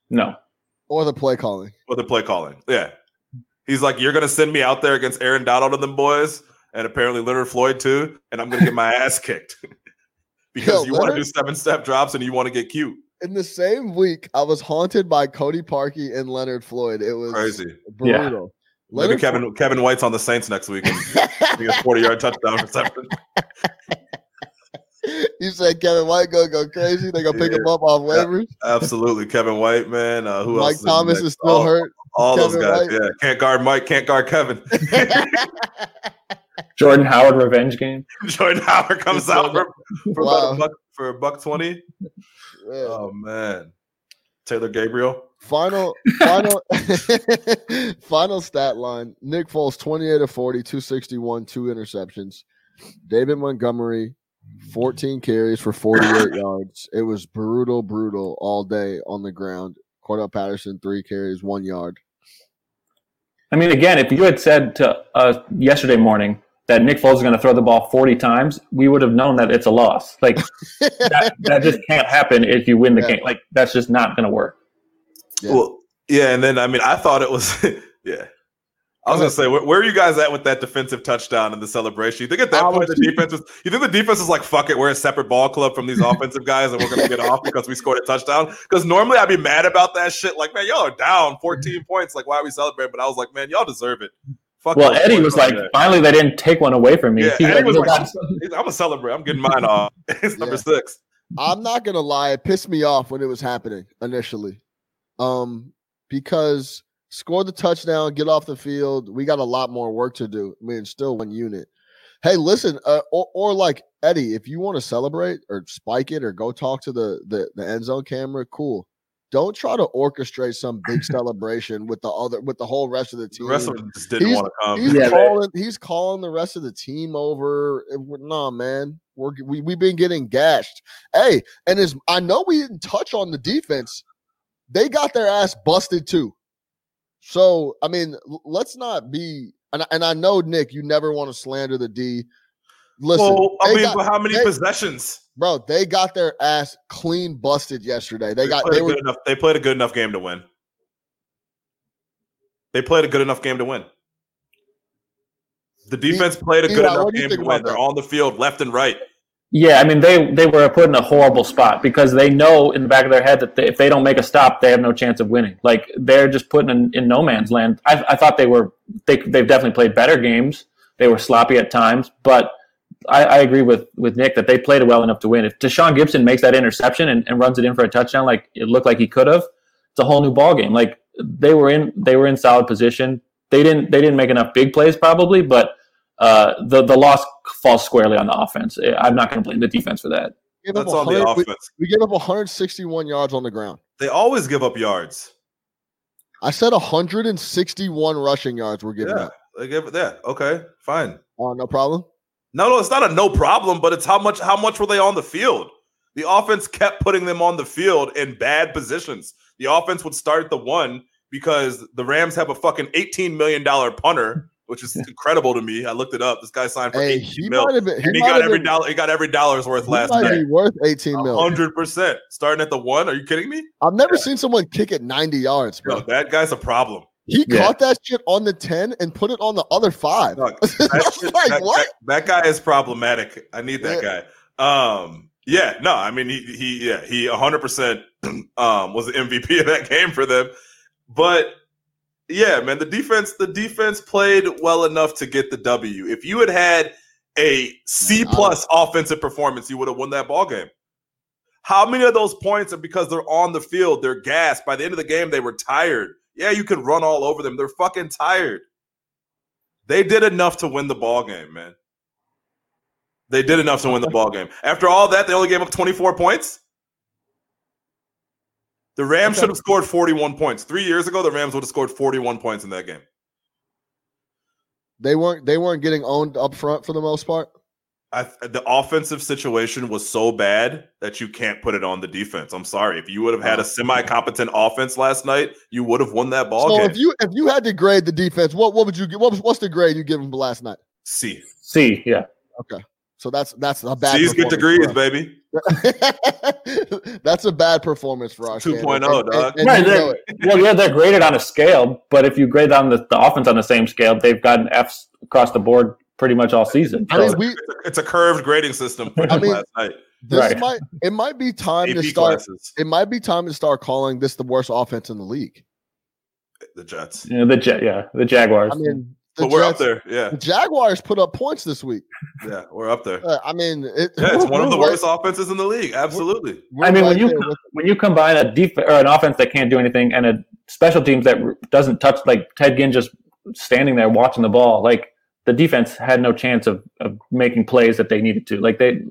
No. Or the play calling. or the play calling. Yeah. He's like, you're gonna send me out there against Aaron Donald and them boys, and apparently Leonard Floyd too, and I'm gonna get my ass kicked because Yo, you want to do seven step drops and you want to get cute. In the same week, I was haunted by Cody Parkey and Leonard Floyd. It was Crazy. Yeah. brutal. Maybe Leonard Kevin Kevin White's on the Saints next week and he gets 40 yard touchdown reception. you said Kevin White gonna go crazy. They gonna pick him up off waivers. Absolutely, Kevin White, man. Uh, who Mike else? Thomas next? is still all, hurt. All those guys, White. yeah. Can't guard Mike. Can't guard Kevin. Jordan Howard revenge game. Jordan Howard comes out for, for about Wow. a buck for a buck twenty. Yeah. Oh man, Taylor Gabriel. Final, final, final stat line. Nick Foles, 28 of 40, 261, two interceptions. David Montgomery, 14 carries for 48 yards. It was brutal, brutal all day on the ground. Cordarrelle Patterson, three carries, one yard. I mean, again, if you had said to us yesterday morning that Nick Foles is going to throw the ball 40 times, we would have known that it's a loss. Like that, that just can't happen if you win the Yeah. game. Like that's just not going to work. Yeah. Well, yeah, and then I mean, I thought it was, yeah. I was gonna say, where, where are you guys at with that defensive touchdown and the celebration? You think at that I point the defense was? You think the defense is like, fuck it, we're a separate ball club from these offensive guys, and we're gonna get off because we scored a touchdown? Because normally I'd be mad about that shit. Like, man, y'all are down 14 mm-hmm. points. Like, why are we celebrating? But I was like, man, y'all deserve it. Fuck Well, Eddie was like, there. finally, they didn't take one away from me. yeah, He's Eddie was like, I'm- I'm, I'm gonna celebrate. I'm getting mine off. It's number Yeah. six. I'm not gonna lie, it pissed me off when it was happening initially. Um, because score the touchdown, get off the field. We got a lot more work to do. I mean, still one unit. Hey, listen, uh, or, or like Eddie, if you want to celebrate or spike it or go talk to the, the the end zone camera, cool. Don't try to orchestrate some big celebration with the other with the whole rest of the The team. rest of them just didn't He's- want to come. He's Yeah, they- calling. He's calling the rest of the team over. Uh, Nah, man, we're we we've been getting gashed. Hey, and as I know we didn't touch on the defense, they got their ass busted too. So I mean, let's not be. And I, and I know Nick, you never want to slander the D. Listen, well, I mean, got- but how many they- possessions? Bro, they got their ass clean busted yesterday. They got they were good enough. They played a good enough game to win. They played a good enough game to win. The defense played a good Eli, enough what do you game to win. They're that? on the field, left and right. Yeah, I mean they they were put in a horrible spot because they know in the back of their head that they, if they don't make a stop, they have no chance of winning. Like they're just putting in, in no man's land. I, I thought they were they they've definitely played better games. They were sloppy at times, but I, I agree with with Nick that they played well enough to win. If Tashaun Gipson makes that interception and, and runs it in for a touchdown, like it looked like he could have, it's a whole new ball game. Like they were in they were in solid position. They didn't they didn't make enough big plays probably, but uh, the the loss falls squarely on the offense. I'm not going to blame the defense for that. That's on the 100 we, offense. we gave up 161 yards on the ground. They always give up yards. I said 161 rushing yards we're giving Yeah, up. they give it. Yeah, okay, fine. Oh, no problem. No, no, it's not a no problem, but it's how much how much were they on the field? The offense kept putting them on the field in bad positions. The offense would start the one because the Rams have a fucking $18 million punter, which is incredible to me. I looked it up. This guy signed for Hey, 18 he mil. been. He, And he got every been, dollar he got every dollar's worth last might night. be worth 18 mil. hundred percent. Starting at the one. Are you kidding me? I've never seen someone kick it 90 yards, bro. No, that guy's a problem. He Yeah. caught that shit on the 10 and put it on the other five. I that, shit- like, that- what? that- that guy is problematic. I need that Yeah. guy. Um, yeah, no, I mean he he yeah he 100 percent um was the MVP of that game for them, but yeah, man, the defense the defense played well enough to get the W. If you had had a C plus offensive performance, you would have won that ball game. How many of those points are because they're on the field? They're gassed. By the end of the game, they were tired. Yeah, you could run all over them. They're fucking tired. They did enough to win the ball game, man. They did enough to win the ball game. After all that, they only gave up 24 points. The Rams should have scored 41 points. Three years ago, the Rams would have scored 41 points in that game. They weren't they weren't getting owned up front for the most part. I, the offensive situation was so bad that you can't put it on the defense. I'm sorry. If you would have had a oh. semi-competent offense last night, you would have won that ball So game. if you if you had to grade the defense, what what would you give? What was, what's the grade you give them last night? C. C, yeah. Okay. So that's that's a bad. C's get degrees, baby. that's a bad performance for us. 2.0, And- and- dog. and Right, they're- know it. Well, yeah, they're graded on a scale, but if you grade on the, the offense on the same scale, they've gotten Fs across the board pretty much all season. I So, mean, we It's a, it's a curved grading system I mean, last night. this Right. might it might be time to start. classes. It might be time to start calling this the worst offense in the league. The Jets. you know, the Ja- yeah, the Jaguars. I mean, the But we're up there. Yeah. The Jaguars put up points this week. Yeah. We're up there. Uh, I mean, it, Yeah, it's one of the we're- worst offenses in the league. Absolutely. we're I mean, when you there with- when you combine a def- or an offense that can't do anything and a special teams that doesn't touch, like Ted Ginn just standing there watching the ball, like the defense had no chance of, of making plays that they needed to. Like they,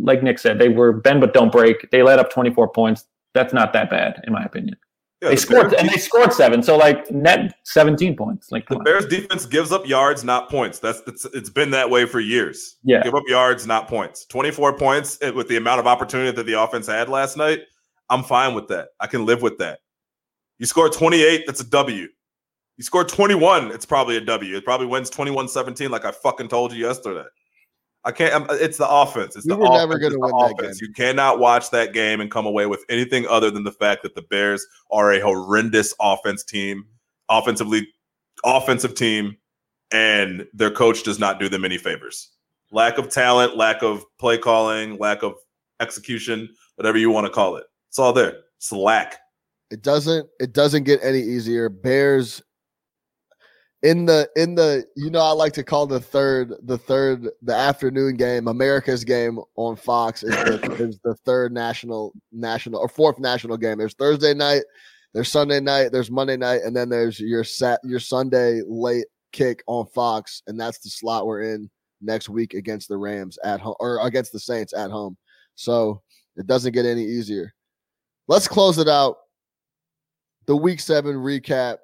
like Nick said, they were bend but don't break. They let up 24 points. That's not that bad, in my opinion. Yeah, they the scored Bears and they scored seven, so like net 17 points. Like, The on. Bears defense gives up yards, not points. That's it's, it's been that way for years. Yeah. give up yards, not points. Twenty four points eh, with the amount of opportunity that the offense had last night. I'm fine with that. I can live with that. You score 28, that's a W. You score 21, it's probably a W. It probably wins 21-17, like I fucking told you yesterday. I can't. I'm, it's the offense. It's We the were offense. never gonna win that game. You cannot watch that game and come away with anything other than the fact that the Bears are a horrendous offense team, offensively, offensive team, and their coach does not do them any favors. Lack of talent, lack of play calling, lack of execution, whatever you want to call it. It's all there. It's lack. it doesn't it doesn't get any easier. Bears in the in the you know I like to call the third the third the afternoon game America's game on Fox is the is the third national national or fourth national game. There's Thursday night, there's Sunday night, there's Monday night, and then there's your sat your Sunday late kick on Fox, and that's the slot we're in next week against the Rams at home or against the Saints at home. So it doesn't get any easier. Let's close it out the week seven recap.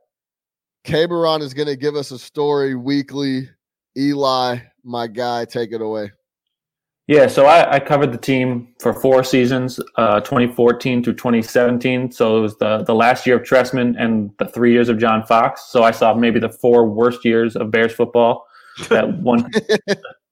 Kaberon is going to give us a story weekly. Eli, my guy, take it away. Yeah, so I, I covered the team for four seasons, uh, 2014 through 2017. So it was the the last year of Trestman and the three years of John Fox. So I saw maybe the four worst years of Bears football. That one,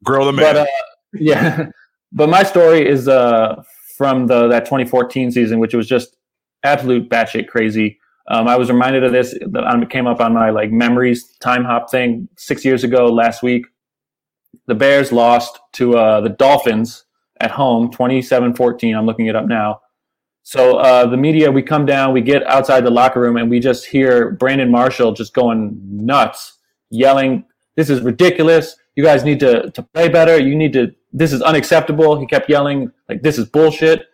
Grow the man. but uh, yeah, but my story is uh, from the that 2014 season, which was just absolute batshit crazy. Um, I was reminded of this it came up on my like memories time hop thing six years ago last week. The Bears lost to uh, the Dolphins at home 27-14. I'm looking it up now. So uh, the media, we come down, we get outside the locker room, and we just hear Brandon Marshall just going nuts, yelling, "This is ridiculous! You guys need to to play better. You need to. This is unacceptable." He kept yelling like, "This is bullshit."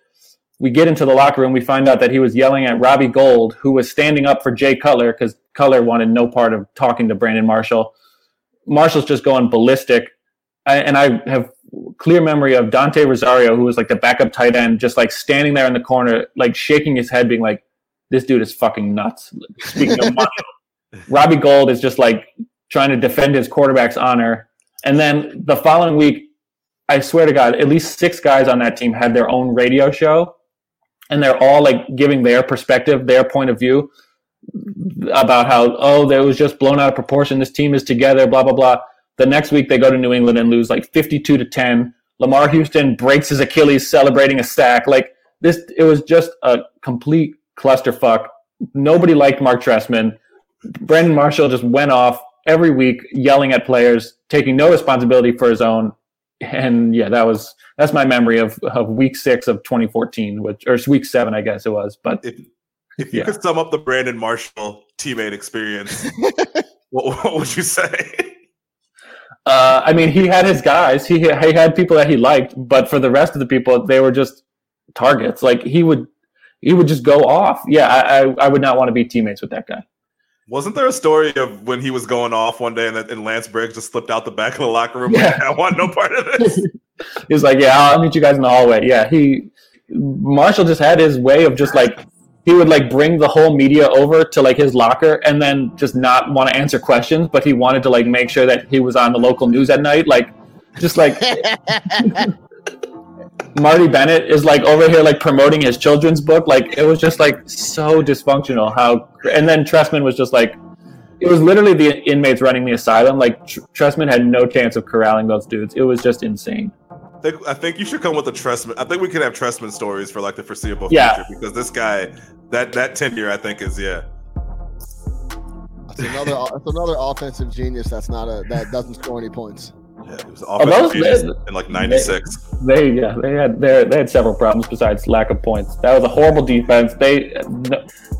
We get into the locker room, we find out that he was yelling at Robbie Gould, who was standing up for Jay Cutler because Cutler wanted no part of talking to Brandon Marshall. Marshall's just going ballistic. I, and I have clear memory of Dante Rosario, who was like the backup tight end, just like standing there in the corner, like shaking his head, being like, "This dude is fucking nuts." Speaking of Marshall, Robbie Gould is just like trying to defend his quarterback's honor. And then the following week, I swear to God, at least six guys on that team had their own radio show, and they're all like giving their perspective, their point of view about how oh, that was just blown out of proportion. This team is together, blah blah blah. The next week they go to New England and lose like fifty-two to ten. Lamar Houston breaks his Achilles celebrating a sack. Like this, it was just a complete clusterfuck. Nobody liked Marc Trestman. Brandon Marshall just went off every week yelling at players, taking no responsibility for his own. And yeah, that was that's my memory of, of week six of 2014, which or week seven, I guess it was. But if if you Yeah. could sum up the Brandon Marshall teammate experience, what, what would you say? uh, I mean, he had his guys. He he had people that he liked, but for the rest of the people, they were just targets. Like he would he would just go off. Yeah, I I, I would not want to be teammates with that guy. Wasn't there a story of when he was going off one day and, that, and Lance Briggs just slipped out the back of the locker room? Yeah. Like, I want no part of this. He was like, "Yeah, I'll meet you guys in the hallway." Yeah, he Marshall just had his way of just like he would like bring the whole media over to like his locker and then just not want to answer questions, but he wanted to like make sure that he was on the local news at night, like just like Marty Bennett is like over here like promoting his children's book. Like it was just like so dysfunctional. How and then Trestman was just like it was literally the inmates running the asylum. Like Tr- Trestman had no chance of corralling those dudes. It was just insane. I think, I think you should come with a Trestman. I think we could have Trestman stories for like the foreseeable Yeah. future because this guy, that that tenure, I think is yeah. It's another. it's another offensive genius. That's not a that doesn't score any points. Yeah, it was Oh, offensive those- they- in like '96. They yeah they had they they had several problems besides lack of points. That was a horrible defense. They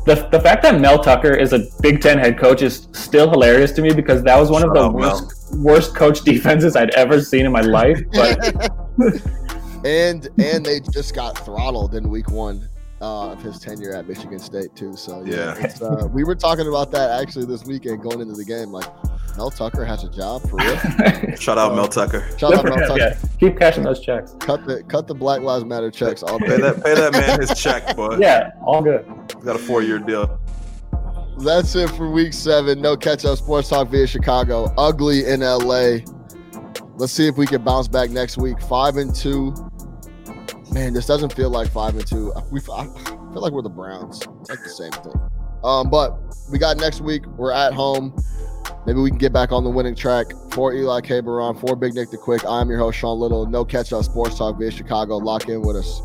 the the fact that Mel Tucker is a Big Ten head coach is still hilarious to me because that was one of Shout the out, Mel. worst worst coach defenses I'd ever seen in my life. But and and they just got throttled in week one uh, of his tenure at Michigan State too. So yeah, Yeah. It's, uh, we were talking about that actually this weekend going into the game. Like Mel Tucker has a job for real. Shout out Mel Tucker. Shout out Mel Tucker. yeah, keep cashing those checks. Cut the cut the Black Lives Matter checks all Pay that pay that man his check, boy. Yeah, all good. He's got a four year deal. That's it for week seven. No catch up sports talk via Chicago. Ugly in LA. Let's see if we can bounce back next week. Five and two. Man, this doesn't feel like five and two. We I feel like we're the Browns. It's like the same thing. Um, but we got next week. We're at home. Maybe we can get back on the winning track. For Eli Kaberon, for Big Nick the Quick, I'm your host, Sean Little. No catch up sports talk via Chicago. Lock in with us.